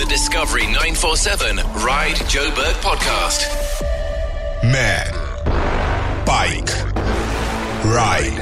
The Discovery 947 Ride Joburg podcast. Man, bike, ride,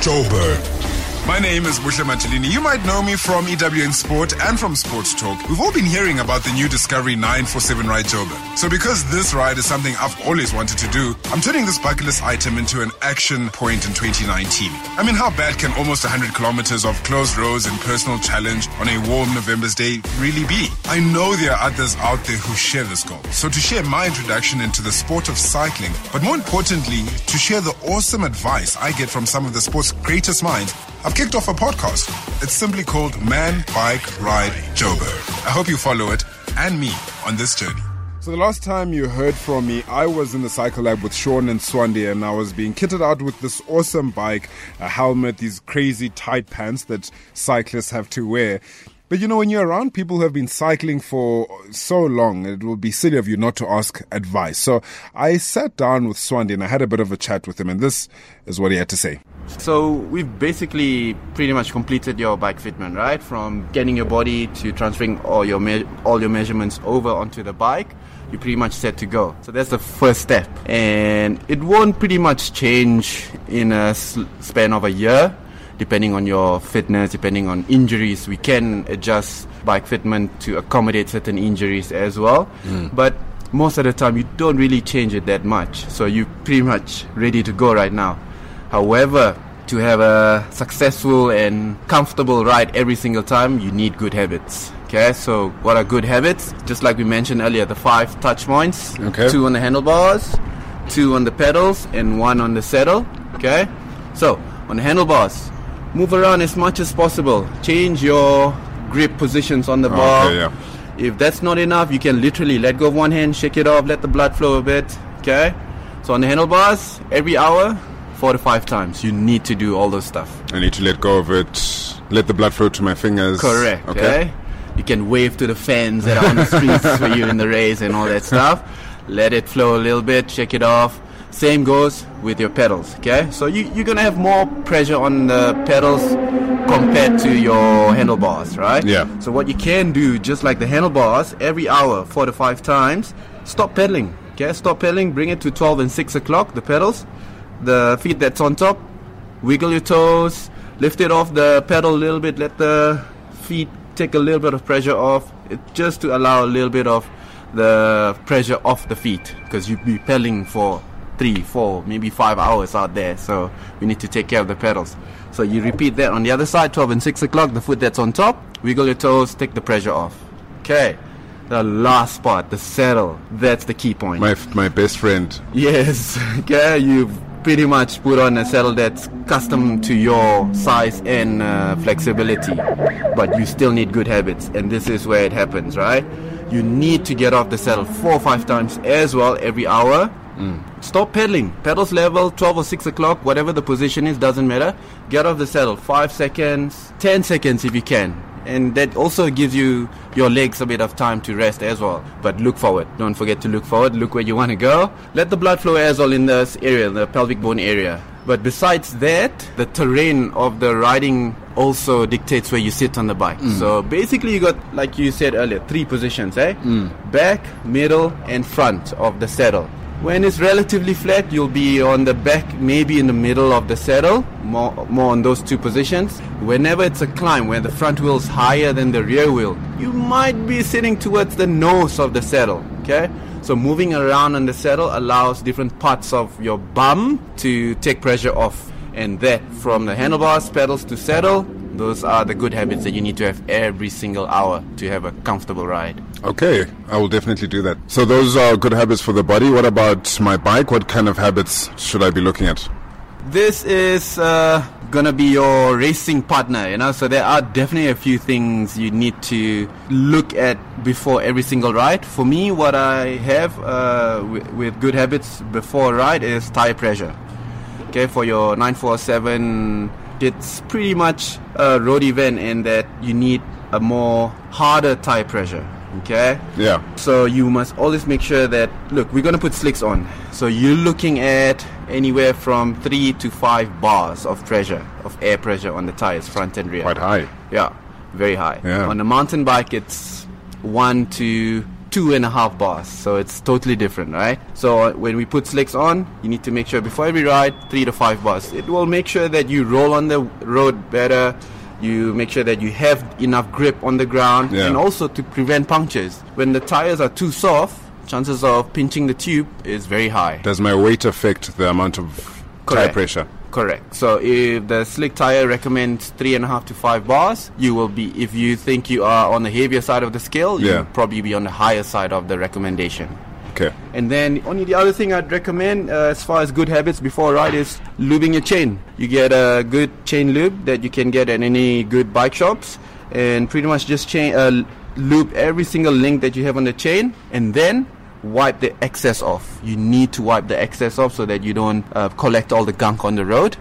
Joburg. My name is Buhle Madulini. You might know me from EWN Sport and from Sports Talk. We've all been hearing about the new Discovery 947 Ride Joburg. So because this ride is something I've always wanted to do, I'm turning this bucket list item into an action point in 2019. I mean, how bad can almost 100 kilometers of closed roads and personal challenge on a warm November's day really be? I know there are others out there who share this goal. So to share my introduction into the sport of cycling, but more importantly, to share the awesome advice I get from some of the sport's greatest minds, I've kicked off a podcast. It's simply called Man, Bike, Ride, Joburg. I hope you follow it and me on this journey. So the last time you heard from me, I was in the CycleLab with Sean and Suandi, and I was being kitted out with this awesome bike, a helmet, these crazy tight pants that cyclists have to wear. But you know, when you're around people who have been cycling for so long, it will be silly of you not to ask advice. So I sat down with Suandi and I had a bit of a chat with him, and this is what he had to say. So we've basically pretty much completed your bike fitment, right? From getting your body to transferring all your me- all your measurements over onto the bike, you're pretty much set to go. So that's the first step, and it won't pretty much change in a span of a year, depending on your fitness, depending on injuries. We can adjust bike fitment to accommodate certain injuries as well, mm. but most of the time you don't really change it that much. So you're pretty much ready to go right now. However, to have a successful and comfortable ride every single time, you need good habits. Okay, so what are good habits? Just like we mentioned earlier, the five touch points. Okay. Two on the handlebars, two on the pedals, and one on the saddle. Okay, so on the handlebars, move around as much as possible. Change your grip positions on the bar. Okay, yeah. If that's not enough, you can literally let go of one hand, shake it off, let the blood flow a bit. Okay, so on the handlebars, every hour, four to five times. You need to do all those stuff. I need to let go of it, let the blood flow to my fingers. Correct. Okay. Eh? You can wave to the fans that are on the streets for you in the race and all that stuff. Let it flow a little bit, shake it off. Same goes with your pedals, okay? So you, you're gonna have more pressure on the pedals compared to your handlebars, right? Yeah. So what you can do, just like the handlebars, every hour, four to five times, stop pedaling, okay? Stop pedaling, bring it to 12 and 6 o'clock, the pedals, the feet that's on top, wiggle your toes, lift it off the pedal a little bit, let the feet take a little bit of pressure off, it, just to allow a little bit of the pressure off the feet because you'll be pedaling for three, four, maybe five hours out there. So we need to take care of the pedals. So you repeat that on the other side, 12 and 6 o'clock, the foot that's on top, wiggle your toes, take the pressure off. Okay. The last part, the saddle, that's the key point. My, my best friend. Yes. Okay. You've pretty much put on a saddle that's custom to your size and uh, flexibility, but you still need good habits, and this is where it happens, right? You need to get off the saddle four or five times as well every hour. Mm. Stop pedaling. Pedals level, 12 or 6 o'clock, whatever the position is, doesn't matter. Get off the saddle. 5 seconds, 10 seconds if you can and that also gives you your legs a bit of time to rest as well. But look forward. Don't forget to look forward. Look where you want to go. Let the blood flow as well in this area, the pelvic bone area. But besides that, the terrain of the riding also dictates where you sit on the bike. Mm. So basically, you got, like you said earlier, three positions, eh? Mm. Back, middle, and front of the saddle. When it's relatively flat, you'll be on the back, maybe in the middle of the saddle, more, more on those two positions. Whenever it's a climb where the front wheel is higher than the rear wheel, you might be sitting towards the nose of the saddle, okay? So moving around on the saddle allows different parts of your bum to take pressure off. And that from the handlebars, pedals to saddle, those are the good habits that you need to have every single hour to have a comfortable ride. Okay, I will definitely do that. So those are good habits for the body. What about my bike? What kind of habits should I be looking at? This is uh, gonna be your racing partner, you know. So there are definitely a few things you need to look at before every single ride. For me, what I have uh, with, with good habits before a ride is tire pressure. Okay, for your 947 it's pretty much a road event in that you need a more harder tire pressure. Okay. Yeah. So you must always make sure that look, we're gonna put slicks on. So you're looking at anywhere from three to five bars of pressure, of air pressure on the tires, front and rear. Quite high. Yeah, very high. Yeah. On a mountain bike, it's one to two and a half bars. So it's totally different, right? So when we put slicks on, you need to make sure before every ride, three to five bars. It will make sure that you roll on the road better. You make sure that you have enough grip on the ground Yeah. and also to prevent punctures. When the tires are too soft, chances of pinching the tube is very high. Does my weight affect the amount of tire pressure? Correct. So if the slick tire recommends three and a half to five bars, you will be. If you think you are on the heavier side of the scale, Yeah. you'll probably be on the higher side of the recommendation. Okay. And then only the other thing I'd recommend uh, as far as good habits before a ride is lubing your chain. You get a good chain lube that you can get at any good bike shops, and pretty much just chain uh, lube every single link that you have on the chain, and then wipe the excess off. You need to wipe the excess off so that you don't uh, collect all the gunk on the road.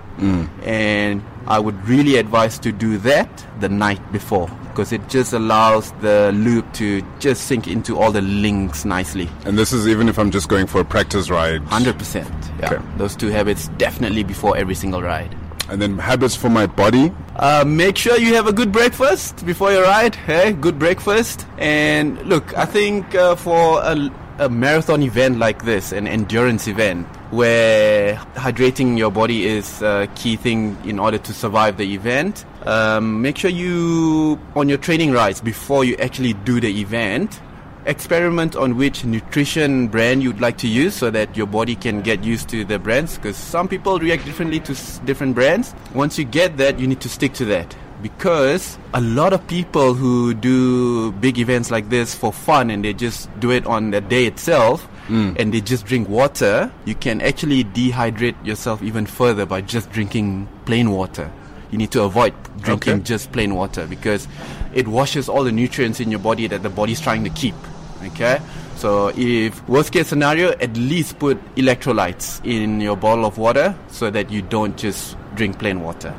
And I would really advise to do that the night before because it just allows the lube to just sink into all the links nicely. And this is even if I'm just going for a practice ride. Hundred percent. Yeah. Okay. Those two habits definitely before every single ride. And then habits for my body. Uh, make sure you have a good breakfast before your ride. Hey, good breakfast. And look, I think uh, for a, a marathon event like this, an endurance event, where hydrating your body is a key thing in order to survive the event, um, make sure you on your training rides before you actually do the event experiment on which nutrition brand you'd like to use so that your body can get used to the brands because some people react differently to different brands. Once you get that you need to stick to that because a lot of people who do big events like this for fun and they just do it on the day itself mm. and they just drink water you can actually dehydrate yourself even further by just drinking plain water you need to avoid drinking Okay. just plain water because it washes all the nutrients in your body that the body's trying to keep. Okay? So if worst case scenario, at least put electrolytes in your bottle of water so that you don't just drink plain water.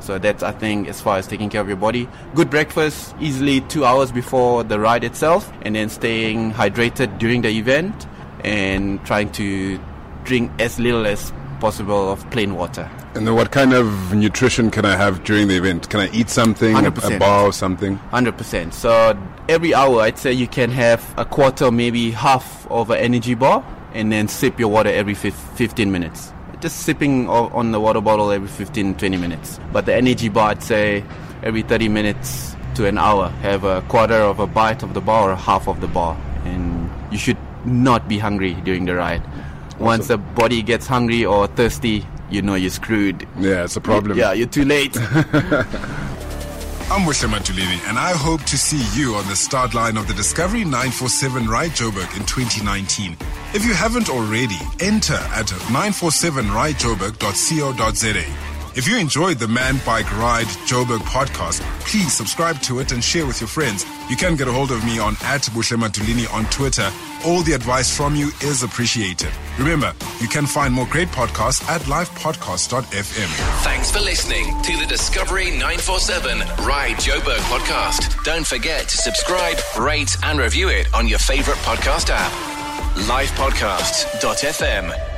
So that's I think as far as taking care of your body. Good breakfast, easily two hours before the ride itself, and then staying hydrated during the event and trying to drink as little as possible of plain water. And then what kind of nutrition can I have during the event? Can I eat something? a- A 100%. bar or something? Hundred percent. So every hour, I'd say you can have a quarter, maybe half of an energy bar, and then sip your water every fif- 15 minutes. Just sipping on the water bottle every 15, 20 minutes. But the energy bar, I'd say every 30 minutes to an hour, have a quarter of a bite of the bar or half of the bar, and you should not be hungry during the ride. Once the body gets hungry or thirsty, you know you're screwed. Yeah, it's a problem. Yeah, you're too late. I'm Buhle Madulini, and I hope to see you on the start line of the Discovery 947 Ride Joburg in 2019. If you haven't already, enter at 947ridejoburg.co.za. If you enjoyed the Man Bike Ride Joburg podcast, please subscribe to it and share with your friends. You can get a hold of me on at Buhle Madulini on Twitter. All the advice from you is appreciated. Remember, you can find more great podcasts at livepodcast.fm. Thanks for listening to the Discovery 947 Ride Joburg podcast. Don't forget to subscribe, rate, and review it on your favorite podcast app. Livepodcast.fm.